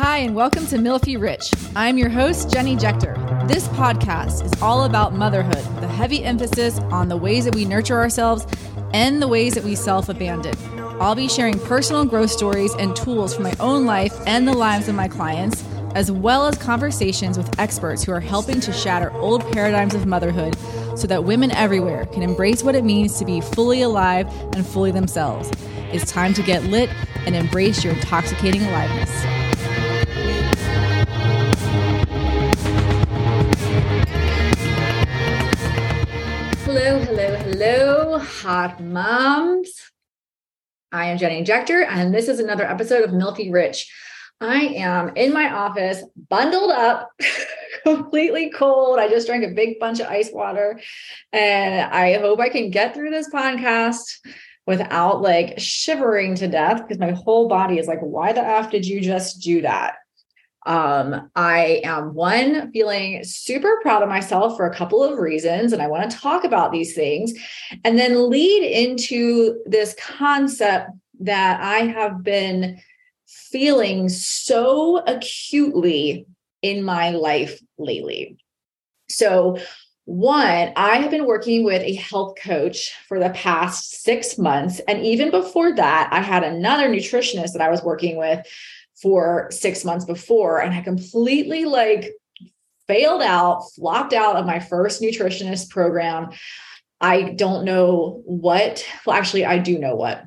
Hi, and welcome to Milfy Rich. I'm your host, Jenny Jechter. This podcast is all about motherhood, a heavy emphasis on the ways that we nurture ourselves and the ways that we self abandon. I'll be sharing personal growth stories and tools from my own life and the lives of my clients, as well as conversations with experts who are helping to shatter old paradigms of motherhood so that women everywhere can embrace what it means to be fully alive and fully themselves. It's time to get lit and embrace your intoxicating aliveness. Hello, hello, hello, hot moms. I am Jenny Jechter, and this is another episode of Milfy Rich. I am in my office, bundled up, completely cold. I just drank a big bunch of ice water, and I hope I can get through this podcast without like shivering to death because my whole body is like, why the F did you just do that? Um, I am one feeling super proud of myself for a couple of reasons, and I want to talk about these things and then lead into this concept that I have been feeling so acutely in my life lately. So, one, I have been working with a health coach for the past six months. And even before that, I had another nutritionist that I was working with for six months before. And I completely like failed out, flopped out of my first nutritionist program. I don't know what, well, actually, I do know what.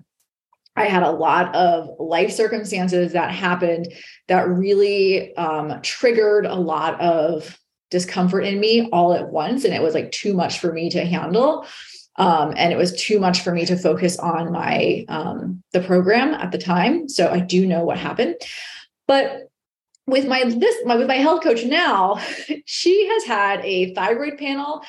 I had a lot of life circumstances that happened that really um, triggered a lot of discomfort in me all at once. And it was like too much for me to handle. Um, and it was too much for me to focus on my um, the program at the time. So I do know what happened, but with my this my, with my health coach now, she has had a thyroid panel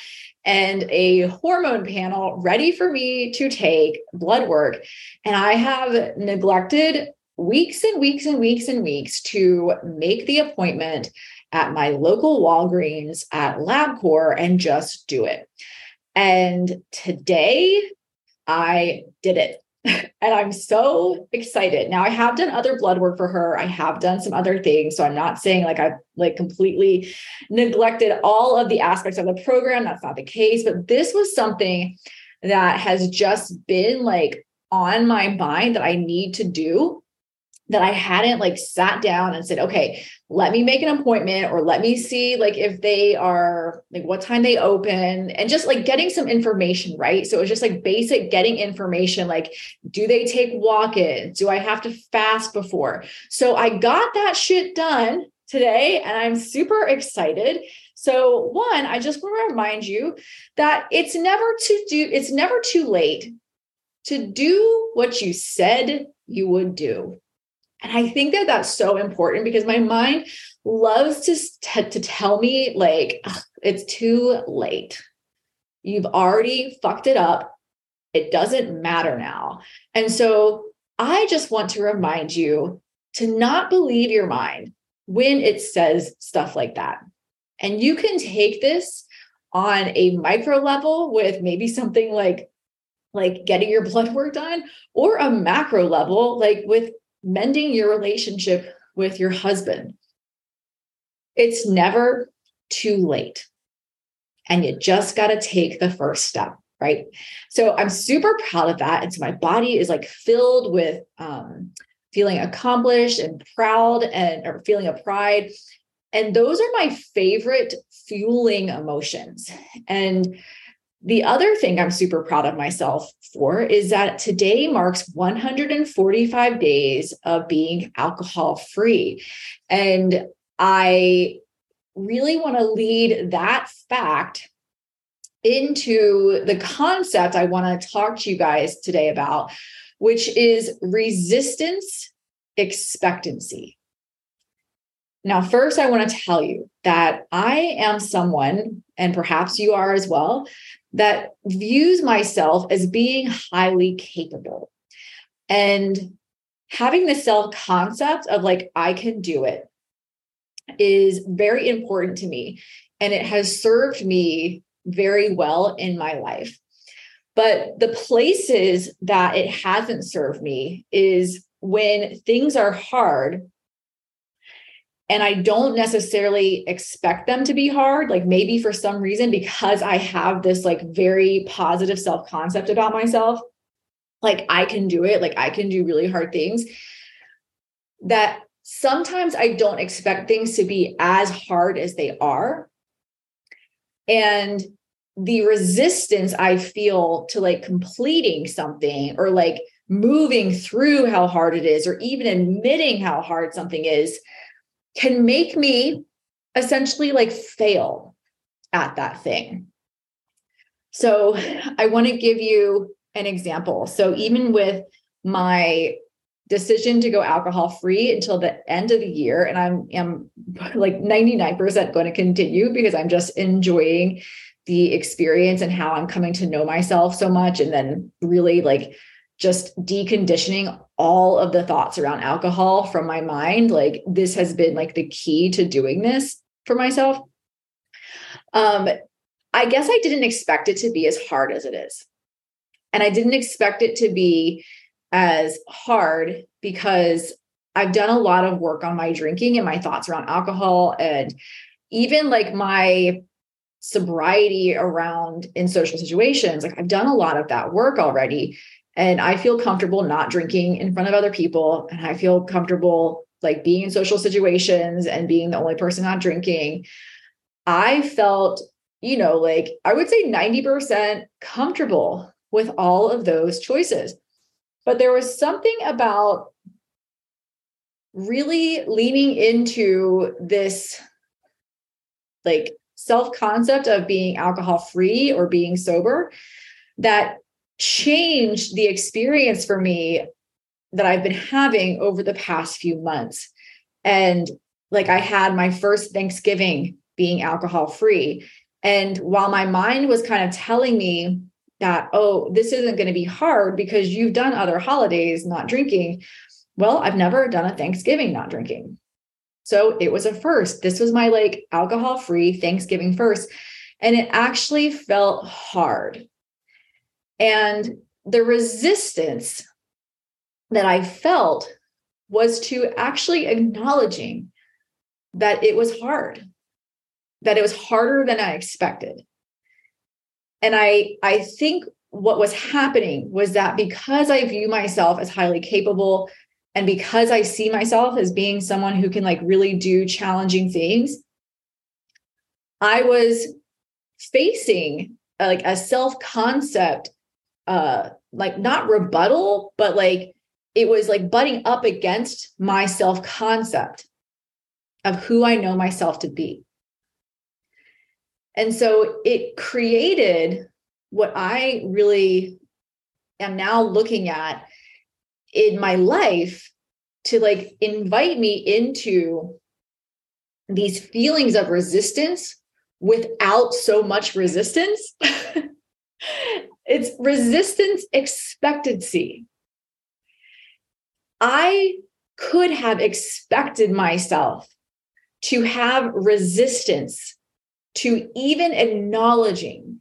and a hormone panel ready for me to take blood work, and I have neglected weeks and weeks and weeks and weeks to make the appointment at my local Walgreens at LabCorp and just do it. And today I did it. and I'm so excited. Now I have done other blood work for her. I have done some other things. So I'm not saying like I've like completely neglected all of the aspects of the program. That's not the case. But this was something that has just been like on my mind that I need to do that I hadn't like sat down and said, okay, let me make an appointment or let me see like if they are like what time they open and just like getting some information, right? So it was just like basic getting information like, do they take walk ins? Do I have to fast before? So I got that shit done today and I'm super excited. So, one, I just want to remind you that it's never to do, it's never too late to do what you said you would do. And I think that that's so important because my mind loves to, t- to tell me, like, it's too late. You've already fucked it up. It doesn't matter now. And so I just want to remind you to not believe your mind when it says stuff like that. And you can take this on a micro level with maybe something like like getting your blood work done or a macro level like with mending your relationship with your husband. It's never too late. And you just got to take the first step, right? So I'm super proud of that. And so my body is like filled with um, feeling accomplished and proud and or feeling of pride. And those are my favorite fueling emotions. And the other thing I'm super proud of myself for is that today marks 145 days of being alcohol free. And I really want to lead that fact into the concept I want to talk to you guys today about, which is resistance expectancy. Now, first, I want to tell you that I am someone, and perhaps you are as well, that views myself as being highly capable. And having the self concept of like, I can do it is very important to me. And it has served me very well in my life. But the places that it hasn't served me is when things are hard and I don't necessarily expect them to be hard. Like maybe for some reason, because I have this like very positive self concept about myself, like I can do it, like I can do really hard things. That sometimes I don't expect things to be as hard as they are. And the resistance I feel to like completing something or like moving through how hard it is, or even admitting how hard something is can make me essentially like fail at that thing. So I want to give you an example. So even with my decision to go alcohol free until the end of the year, and I'm am like 99% going to continue because I'm just enjoying the experience and how I'm coming to know myself so much and then really like just deconditioning all of the thoughts around alcohol from my mind. Like this has been like the key to doing this for myself. Um i guess i didn't expect it to be as hard as it is. And i didn't expect it to be as hard because i've done a lot of work on my drinking and my thoughts around alcohol and even like my sobriety around in social situations. Like i've done a lot of that work already and I feel comfortable not drinking in front of other people. And I feel comfortable like being in social situations and being the only person not drinking. I felt, you know, like I would say 90% comfortable with all of those choices. But there was something about really leaning into this like self concept of being alcohol free or being sober that changed the experience for me that I've been having over the past few months. And like I had my first Thanksgiving being alcohol free. And while my mind was kind of telling me that, oh, this isn't going to be hard because you've done other holidays not drinking, well, I've never done a Thanksgiving not drinking. So it was a first. This was my like alcohol free Thanksgiving first. And it actually felt hard. And the resistance that I felt was to actually acknowledging that it was hard, that it was harder than I expected. And I, I think what was happening was that because I view myself as highly capable and because I see myself as being someone who can like really do challenging things, I was facing like a self concept uh like not rebuttal but like it was like butting up against my self concept of who I know myself to be. And so it created what I really am now looking at in my life to like invite me into these feelings of resistance without so much resistance It's resistance expectancy. I could have expected myself to have resistance to even acknowledging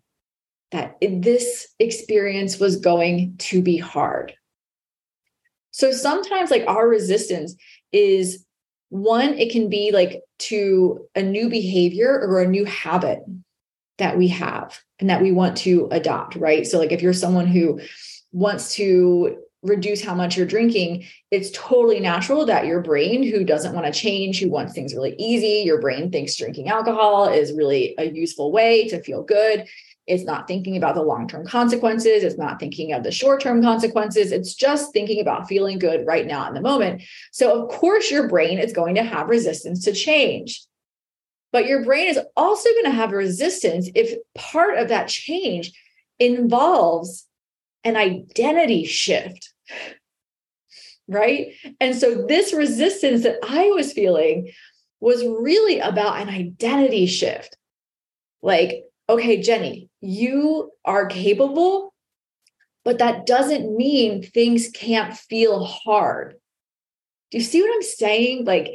that this experience was going to be hard. So sometimes, like, our resistance is one, it can be like to a new behavior or a new habit that we have and that we want to adopt, right? So, like if you're someone who wants to reduce how much you're drinking, it's totally natural that your brain, who doesn't want to change, who wants things really easy, your brain thinks drinking alcohol is really a useful way to feel good. It's not thinking about the long term consequences. It's not thinking of the short term consequences. It's just thinking about feeling good right now in the moment. So, of course, your brain is going to have resistance to change. But your brain is also going to have resistance if part of that change involves an identity shift. Right. And so this resistance that I was feeling was really about an identity shift. Like, okay, Jenny, you are capable, but that doesn't mean things can't feel hard. Do you see what I'm saying? Like,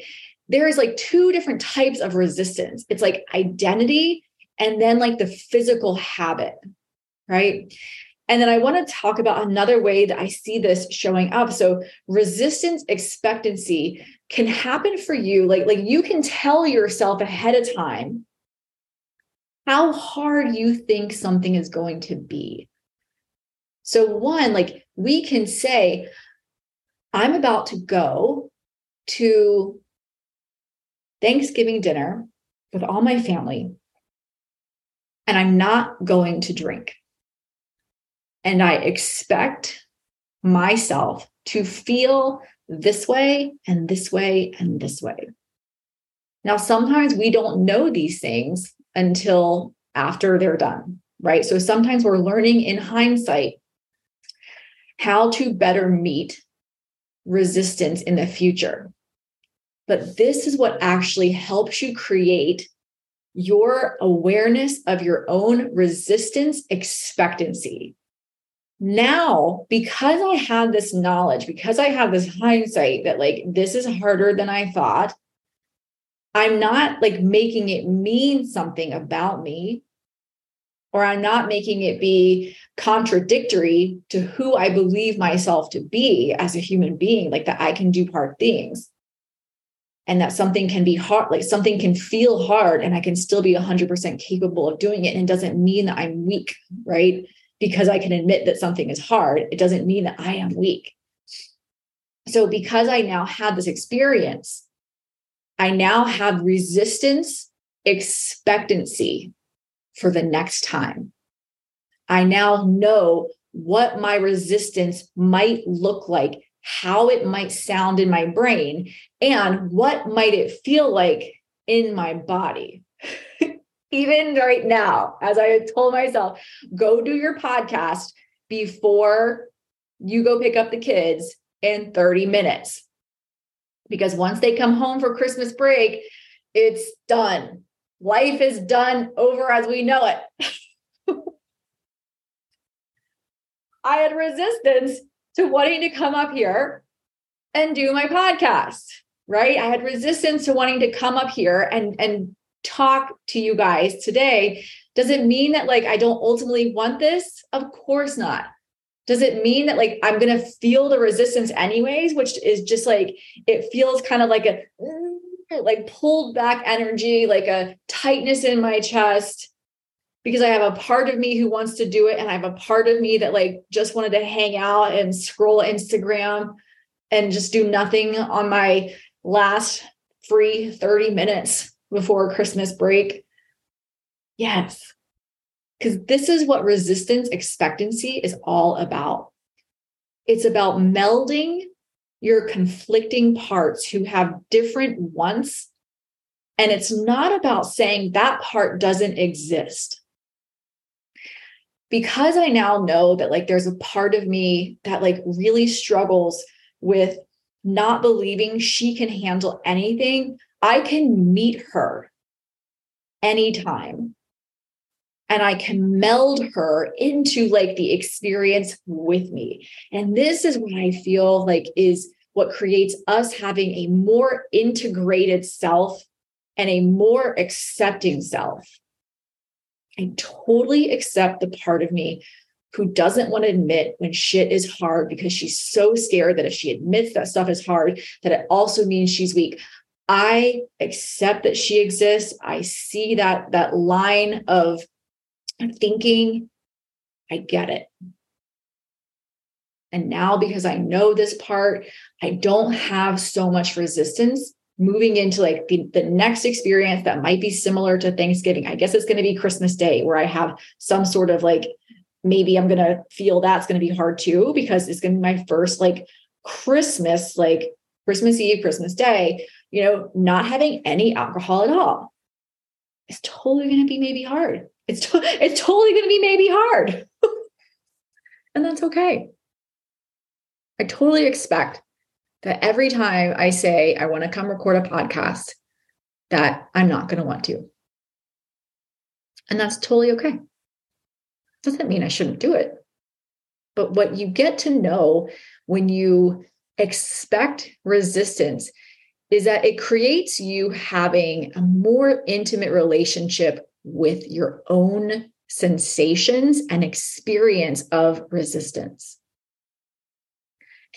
there is like two different types of resistance. It's like identity and then like the physical habit right? And then I want to talk about another way that I see this showing up. So, resistance expectancy can happen for you like like you can tell yourself ahead of time how hard you think something is going to be. So one like we can say i'm about to go to thanksgiving dinner with all my family and i'm not going to drink and i expect myself to feel this way and this way and this way. Now, sometimes we don't know these things until after they're done, right? So sometimes we're learning in hindsight how to better meet resistance in the future. But this is what actually helps you create your awareness of your own resistance expectancy. Now because i had this knowledge because i have this hindsight that like this is harder than i thought i'm not like making it mean something about me or i'm not making it be contradictory to who i believe myself to be as a human being like that i can do hard things and that something can be hard like something can feel hard and i can still be 100% capable of doing it and it doesn't mean that i'm weak right because I can admit that something is hard, it doesn't mean that I am weak. So, because I now have this experience, I now have resistance expectancy for the next time. I now know what my resistance might look like, how it might sound in my brain, and what might it feel like in my body. even right now, as I told myself, go do your podcast before you go pick up the kids in 30 minutes. Because once they come home for Christmas break, it's done. Life is done over as we know it. I had resistance to wanting to come up here and do my podcast, right? I had resistance to wanting to come up here and and talk to you guys today, does it mean that like I don't ultimately want this? Of course not. Does it mean that like I'm going to feel the resistance anyways, which is just like it feels kind of like a like pulled back energy, like a tightness in my chest because I have a part of me who wants to do it and I have a part of me that like just wanted to hang out and scroll Instagram and just do nothing on my last free 30 minutes before Christmas break? Yes. Because this is what resistance expectancy is all about. It's about melding your conflicting parts who have different wants. And it's not about saying that part doesn't exist. Because I now know that, like, there's a part of me that, like, really struggles with not believing she can handle anything, I can meet her anytime and I can meld her into like the experience with me. And this is what I feel like is what creates us having a more integrated self and a more accepting self. I totally accept the part of me who doesn't want to admit when shit is hard because she's so scared that if she admits that stuff is hard, that it also means she's weak. I accept that she exists. I see that that line of thinking. I get it. And now, because I know this part, I don't have so much resistance moving into like the, the next experience that might be similar to Thanksgiving. I guess it's going to be Christmas Day where I have some sort of like, maybe I'm going to feel that's going to be hard too, because it's going to be my first like Christmas, like Christmas Eve, Christmas Day you know, not having any alcohol at all It's totally going to be maybe hard. It's, to- it's totally going to be maybe hard. and that's okay. I totally expect that every time I say I want to come record a podcast, that I'm not going to want to. And that's totally okay. Doesn't mean I shouldn't do it. But what you get to know when you expect resistance is that it creates you having a more intimate relationship with your own sensations and experience of resistance.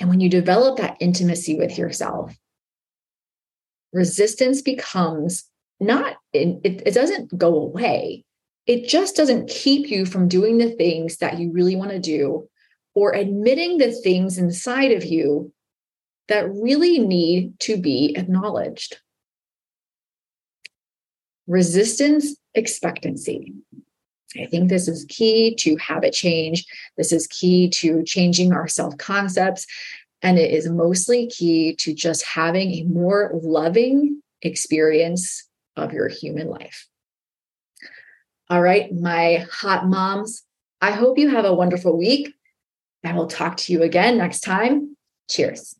And when you develop that intimacy with yourself, resistance becomes not, it, it doesn't go away. It just doesn't keep you from doing the things that you really want to do or admitting the things inside of you that really need to be acknowledged. Resistance expectancy. I think this is key to habit change. This is key to changing our self concepts. And it is mostly key to just having a more loving experience of your human life. All right, my hot moms, I hope you have a wonderful week. I will talk to you again next time. Cheers.